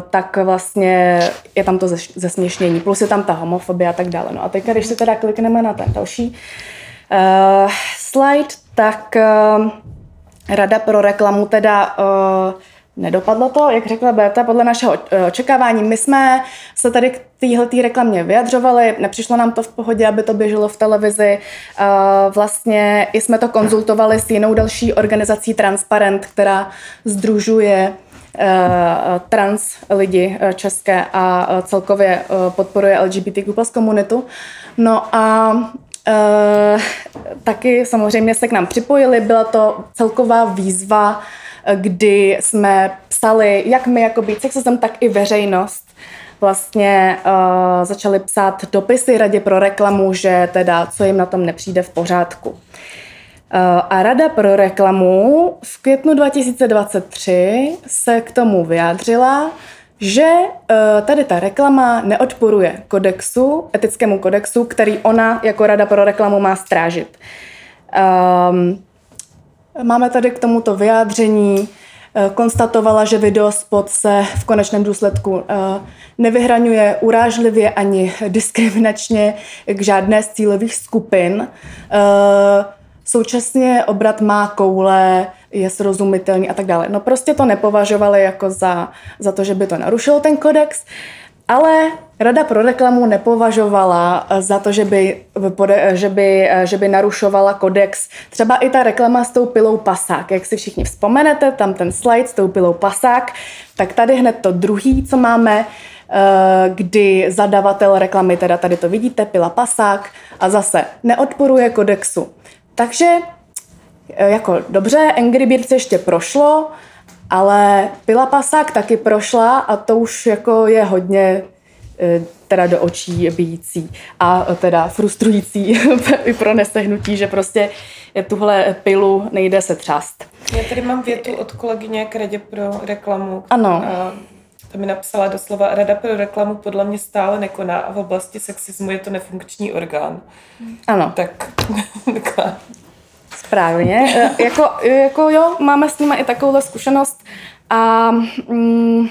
tak vlastně je tam to zesměšnění, plus je tam ta homofobie a tak dále. No a teď, když se teda klikneme na ten další uh, slide, tak uh, Rada pro reklamu teda uh, nedopadlo to, jak řekla Berta, podle našeho eh, očekávání. My jsme se tady k téhle reklamě vyjadřovali, nepřišlo nám to v pohodě, aby to běželo v televizi. Uh, vlastně i jsme to konzultovali s jinou další organizací Transparent, která združuje trans lidi české a celkově podporuje LGBTQ plus komunitu. No a Uh, taky samozřejmě se k nám připojili. Byla to celková výzva, kdy jsme psali, jak my jako být sexism, tak i veřejnost. Vlastně uh, začali psát dopisy Radě pro reklamu, že teda co jim na tom nepřijde v pořádku. A Rada pro reklamu v květnu 2023 se k tomu vyjádřila, že uh, tady ta reklama neodporuje kodexu, etickému kodexu, který ona jako Rada pro reklamu má strážit. Um, máme tady k tomuto vyjádření, uh, konstatovala, že videospot se v konečném důsledku uh, nevyhraňuje urážlivě ani diskriminačně k žádné z cílových skupin. Současně obrat má koule, je srozumitelný a tak dále. No prostě to nepovažovali jako za, za to, že by to narušilo ten kodex, ale Rada pro reklamu nepovažovala za to, že by, že by, že by narušovala kodex. Třeba i ta reklama s tou pilou pasák. Jak si všichni vzpomenete, tam ten slide s tou pilou pasák, tak tady hned to druhý, co máme, eh, kdy zadavatel reklamy, teda tady to vidíte, pila pasák a zase neodporuje kodexu. Takže Eh, jako dobře, Angry Birds ještě prošlo, ale Pila Pasák taky prošla a to už jako je hodně eh, teda do očí bíjící a teda frustrující i pro nesehnutí, že prostě tuhle pilu nejde se třást. Já tady mám větu od kolegyně k Radě pro reklamu. Ano. A to mi napsala doslova, Rada pro reklamu podle mě stále nekoná a v oblasti sexismu je to nefunkční orgán. Ano. Tak Správně. E, jako, jako jo, máme s nimi i takovouhle zkušenost a mm,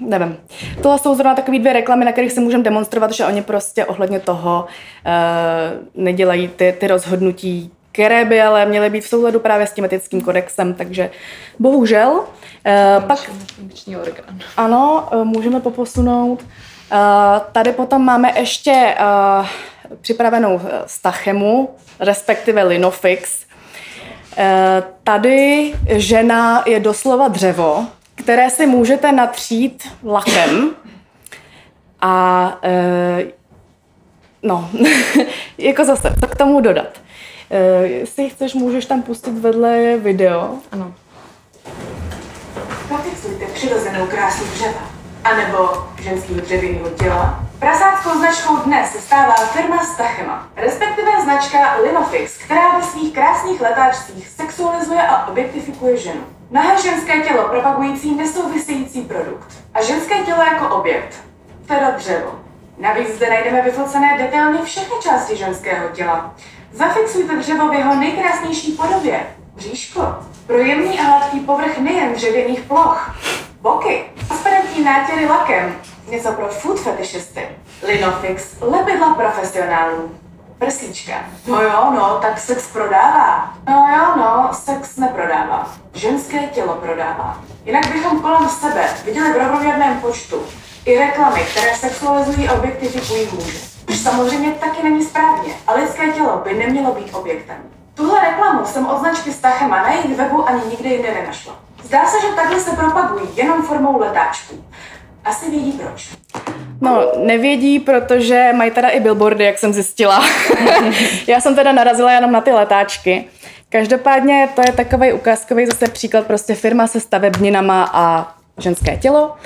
nevím. Tohle jsou zrovna takové dvě reklamy, na kterých se můžeme demonstrovat, že oni prostě ohledně toho uh, nedělají ty, ty rozhodnutí, které by ale měly být v souladu právě s tím etickým kodexem, takže bohužel. Eh, pak orgán. ano, eh, můžeme poposunout. Eh, Tady potom máme ještě eh, připravenou eh, stachemu, respektive linofix. Eh, Tady žena je doslova dřevo, které si můžete natřít lakem a eh, no, jako zase, co k tomu dodat? Eh, Jestli chceš, můžeš tam pustit vedle video. Ano. Nafixujte přirozenou krásu dřeva, anebo ženského dřevěného těla. Prasáckou značkou dnes se stává firma Stachema, respektive značka Linofix, která ve svých krásných letáčcích sexualizuje a objektifikuje ženu. Nahé ženské tělo propagující nesouvisející produkt a ženské tělo jako objekt, teda dřevo. Navíc zde najdeme vyfocené detailně všechny části ženského těla. Zafixujte dřevo v jeho nejkrásnější podobě. Bříško. Pro jemný a hladký povrch nejen dřevěných ploch. Boky. Transparentní nátěry lakem. Něco pro food fetišisty. Linofix. Lepidla profesionálů. Prsíčka. No jo, no, tak sex prodává. No jo, no, sex neprodává. Ženské tělo prodává. Jinak bychom kolem sebe viděli v rovnoměrném počtu i reklamy, které sexualizují a objektifikují muže. Což samozřejmě taky není správně a lidské tělo by nemělo být objektem. Tuhle reklamu jsem od značky Stachema na jejich webu ani nikde jinde nenašla. Zdá se, že takhle se propagují jenom formou letáčků. Asi vědí proč. No, nevědí, protože mají teda i billboardy, jak jsem zjistila. Já jsem teda narazila jenom na ty letáčky. Každopádně to je takový ukázkový zase příklad prostě firma se stavebninama a ženské tělo.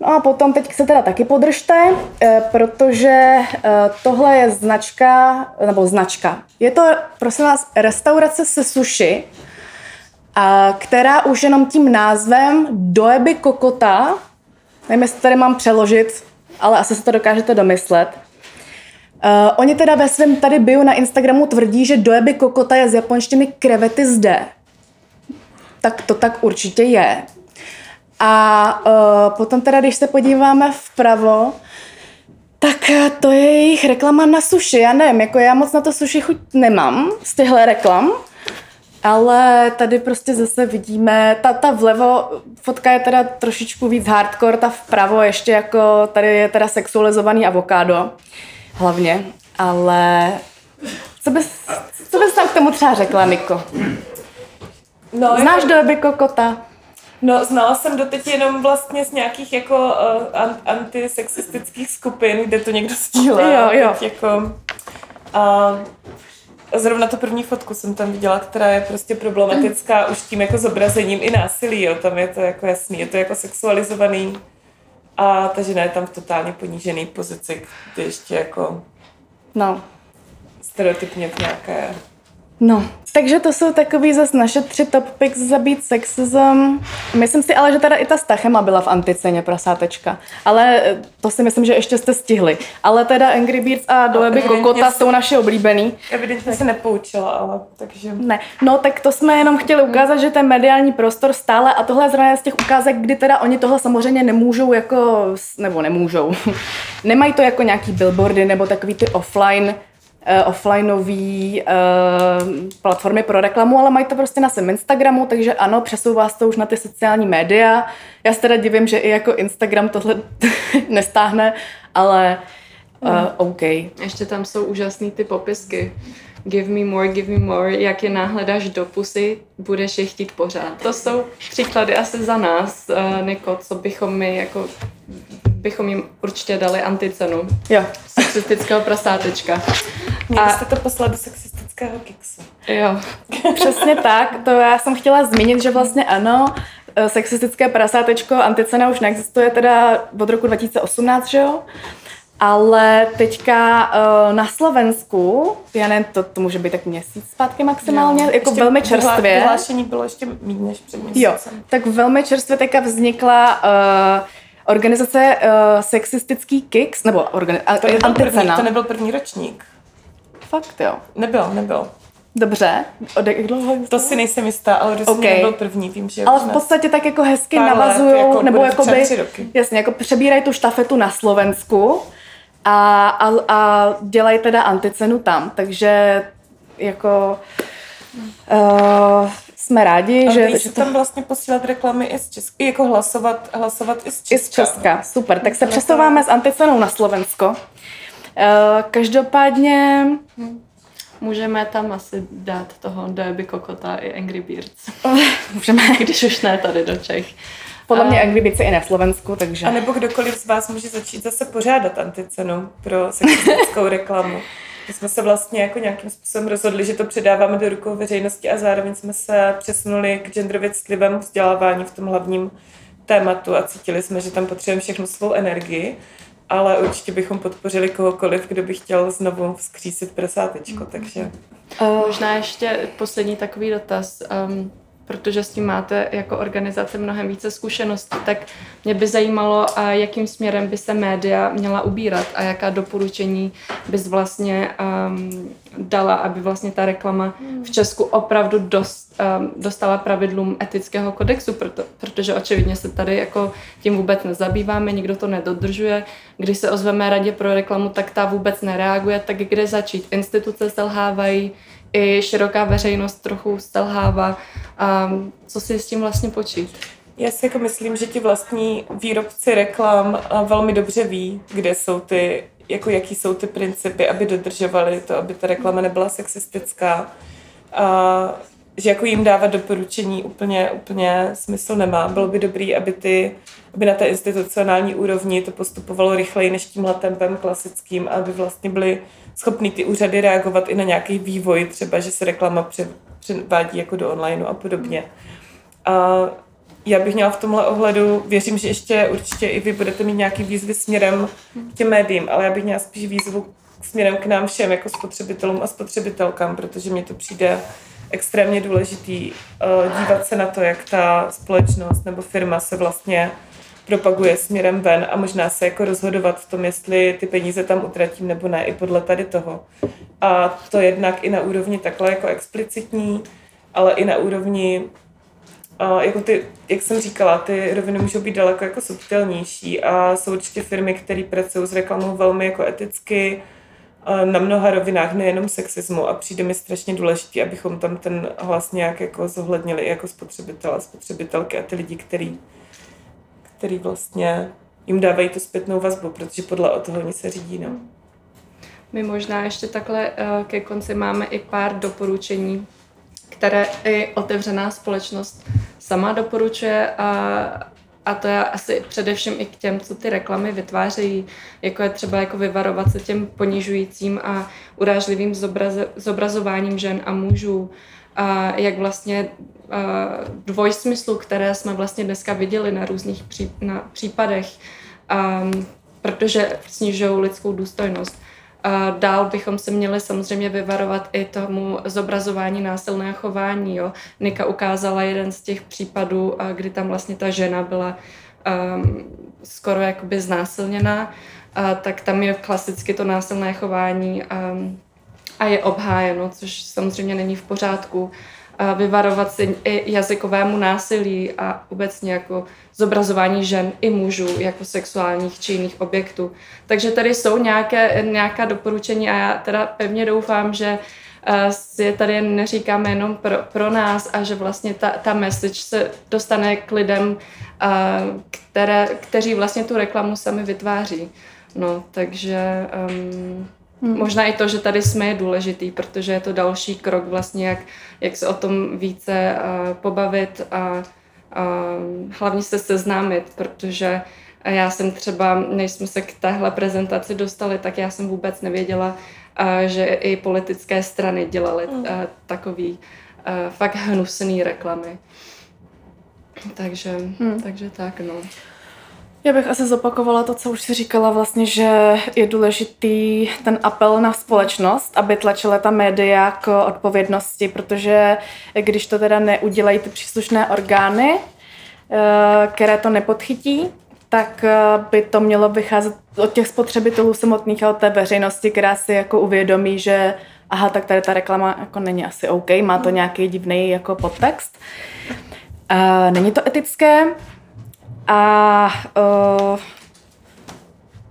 No a potom teď se teda taky podržte, eh, protože eh, tohle je značka, nebo značka. Je to, prosím vás, restaurace se sushi, a která už jenom tím názvem Doeby Kokota, nevím, jestli tady mám přeložit, ale asi se to dokážete domyslet. Uh, oni teda ve svém tady bio na Instagramu tvrdí, že Doeby Kokota je z japonštiny krevety zde. Tak to tak určitě je. A uh, potom teda, když se podíváme vpravo, tak eh, to je jejich reklama na suši. Já nevím, jako já moc na to suši chuť nemám z těchto reklam, ale tady prostě zase vidíme, ta, ta vlevo fotka je teda trošičku víc hardcore, ta vpravo ještě jako, tady je teda sexualizovaný avokádo hlavně, ale co bys, co bys tam k tomu třeba řekla, Niko? No, Znáš jako, doby kokota? No, znala jsem doteď jenom vlastně z nějakých jako uh, an, antisexistických skupin, kde to někdo sdílel. Jo, jo. Teď jako, a zrovna tu první fotku jsem tam viděla, která je prostě problematická už tím jako zobrazením i násilí, jo. Tam je to jako jasný, je to jako sexualizovaný. A ta žena je tam v totálně ponížený pozici, kde ještě jako No, stereotypně v nějaké No, takže to jsou takový zase naše tři top picks zabít sexism. Myslím si ale, že teda i ta Stachema byla v anticeně prasátečka. Ale eh, to si myslím, že ještě jste stihli. Ale teda Angry Birds a Doleby evidentně Kokota jsou naše oblíbený. Evidentně se nepoučila, ale takže... Ne, no tak to jsme jenom chtěli ukázat, že ten mediální prostor stále, a tohle je zrovna z těch ukázek, kdy teda oni tohle samozřejmě nemůžou jako, nebo nemůžou, nemají to jako nějaký billboardy nebo takový ty offline, uh, offlineový uh, platformy pro reklamu, ale mají to prostě na svém Instagramu, takže ano, přesouvá se to už na ty sociální média. Já se teda divím, že i jako Instagram tohle nestáhne, ale uh, OK. Ještě tam jsou úžasný ty popisky. Give me more, give me more, jak je náhle dáš do pusy, budeš je chtít pořád. To jsou příklady asi za nás, uh, Niko, co bychom my jako bychom jim určitě dali anticenu. Jo, Sexistického prasátečka. Měli A- jste to poslat do sexistického kiksu. Jo. Přesně tak, to já jsem chtěla zmínit, že vlastně ano, eh, sexistické prasátečko Anticena už neexistuje teda od roku 2018, že jo? Ale teďka uh, na Slovensku, já nevím, to, to může být tak měsíc zpátky maximálně, Jo. jako velmi čerstvě. Vyhlášení bylo ještě méně než před Jo, měsícem. tak velmi čerstvě teďka vznikla uh, organizace uh, sexistický Kicks, nebo organi- To nebyl, první, to nebyl první ročník. Fakt jo. Nebyl, nebyl. Dobře. Od jak dlouho? To si nejsem jistá, ale rozhodně Ok. nebyl první. Vím, že Ale v podstatě tak jako hezky navazují, jako nebo jako by, jasně, jako přebírají tu štafetu na Slovensku a, a, a dělají teda anticenu tam, takže jako Uh, jsme rádi, A že... že že tam vlastně posílat reklamy i z Česka, jako hlasovat, hlasovat i z Česka. I z Česka, super. Tak se přesouváme s anticenou na Slovensko. Uh, každopádně Můžeme tam asi dát toho Derby Kokota i Angry Birds. můžeme, Když už ne tady do Čech. Podle mě A- Angry Birds je i na Slovensku, takže... A nebo kdokoliv z vás může začít zase pořádat anticenu pro sexistickou reklamu. My jsme se vlastně jako nějakým způsobem rozhodli, že to předáváme do rukou veřejnosti a zároveň jsme se přesunuli k genderově citlivému vzdělávání v tom hlavním tématu a cítili jsme, že tam potřebujeme všechnu svou energii, ale určitě bychom podpořili kohokoliv, kdo by chtěl znovu vzkřísit prasátečko, takže Uh, Možná ještě poslední takový dotaz, um, protože s tím máte jako organizace mnohem více zkušeností, tak mě by zajímalo, a jakým směrem by se média měla ubírat a jaká doporučení bys vlastně um, dala, aby vlastně ta reklama v Česku opravdu dost, um, dostala pravidlům etického kodexu, proto, protože očividně se tady jako tím vůbec nezabýváme, nikdo to nedodržuje. Když se ozveme radě pro reklamu, tak ta vůbec nereaguje, tak kde začít? Instituce selhávají, i široká veřejnost trochu selhává. A co si s tím vlastně počít? Já si jako myslím, že ti vlastní výrobci reklam a, velmi dobře ví, kde jsou ty, jako jaký jsou ty principy, aby dodržovali to, aby ta reklama nebyla sexistická. A že jako jim dávat doporučení úplně, úplně smysl nemá. Bylo by dobrý, aby, ty, aby na té institucionální úrovni to postupovalo rychleji než tímhle tempem klasickým, aby vlastně byly schopný ty úřady reagovat i na nějaký vývoj, třeba, že se reklama pře- převádí jako do online a podobně. A já bych měla v tomhle ohledu, věřím, že ještě určitě i vy budete mít nějaký výzvy směrem k těm médiím, ale já bych měla spíš výzvu směrem k nám všem, jako spotřebitelům a spotřebitelkám, protože mně to přijde extrémně důležitý uh, dívat se na to, jak ta společnost nebo firma se vlastně propaguje směrem ven a možná se jako rozhodovat v tom, jestli ty peníze tam utratím nebo ne, i podle tady toho. A to jednak i na úrovni takhle jako explicitní, ale i na úrovni a jako ty, jak jsem říkala, ty roviny můžou být daleko jako subtilnější a jsou určitě firmy, které pracují s reklamou velmi jako eticky na mnoha rovinách, nejenom sexismu a přijde mi strašně důležité, abychom tam ten hlas nějak jako zohlednili i jako spotřebitel a spotřebitelky a ty lidi, který, který vlastně jim dávají tu zpětnou vazbu, protože podle toho oni se řídí. No. My možná ještě takhle eh, ke konci máme i pár doporučení, které i otevřená společnost sama doporučuje a, a to je asi především i k těm, co ty reklamy vytvářejí, jako je třeba jako vyvarovat se těm ponižujícím a urážlivým zobraze, zobrazováním žen a mužů, a jak vlastně dvojsmyslu, které jsme vlastně dneska viděli na různých pří, na případech, a, protože snižují lidskou důstojnost. A dál bychom se měli samozřejmě vyvarovat i tomu zobrazování násilného chování. Jo. Nika ukázala jeden z těch případů, kdy tam vlastně ta žena byla um, skoro jakoby znásilněná, a tak tam je klasicky to násilné chování um, a je obhájeno, což samozřejmě není v pořádku. Vyvarovat se i jazykovému násilí a obecně jako zobrazování žen i mužů jako sexuálních či jiných objektů. Takže tady jsou nějaké, nějaká doporučení a já teda pevně doufám, že eh, si je tady neříkáme jenom pro, pro nás a že vlastně ta, ta message se dostane k lidem, eh, které, kteří vlastně tu reklamu sami vytváří. No, takže um, Hmm. Možná i to, že tady jsme je důležitý, protože je to další krok vlastně, jak, jak se o tom více uh, pobavit a uh, hlavně se seznámit, protože já jsem třeba, než jsme se k téhle prezentaci dostali, tak já jsem vůbec nevěděla, uh, že i politické strany dělaly uh, takový uh, fakt hnusný reklamy. Takže, hmm. takže tak, no. Já bych asi zopakovala to, co už si říkala vlastně, že je důležitý ten apel na společnost, aby tlačila ta média k odpovědnosti, protože když to teda neudělají ty příslušné orgány, eh, které to nepodchytí, tak eh, by to mělo vycházet od těch spotřebitelů samotných a od té veřejnosti, která si jako uvědomí, že aha, tak tady ta reklama jako není asi OK, má to nějaký divný jako podtext. Uh, není to etické, a, uh,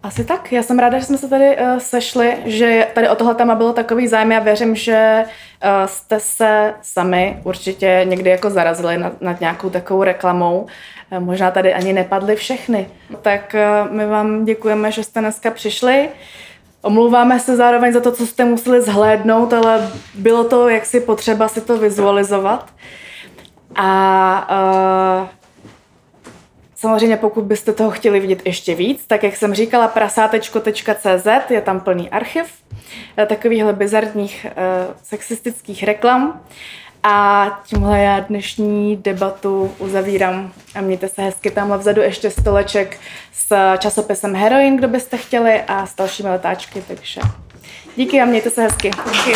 Asi tak. Já jsem ráda, že jsme se tady uh, sešli, že tady o tohle téma bylo takový zájem. Já věřím, že uh, jste se sami určitě někdy jako zarazili nad, nad nějakou takovou reklamou. Uh, možná tady ani nepadly všechny. Tak uh, my vám děkujeme, že jste dneska přišli. Omlouváme se zároveň za to, co jste museli zhlédnout, ale bylo to jaksi potřeba si to vizualizovat. A uh, Samozřejmě pokud byste toho chtěli vidět ještě víc, tak jak jsem říkala, prasátečko.cz je tam plný archiv eh, takovýchhle bizarních uh, sexistických reklam. A tímhle já dnešní debatu uzavírám. A mějte se hezky tamhle vzadu ještě stoleček s časopisem Heroin, kdo byste chtěli, a s dalšími letáčky. Takže díky a mějte se hezky. Díky.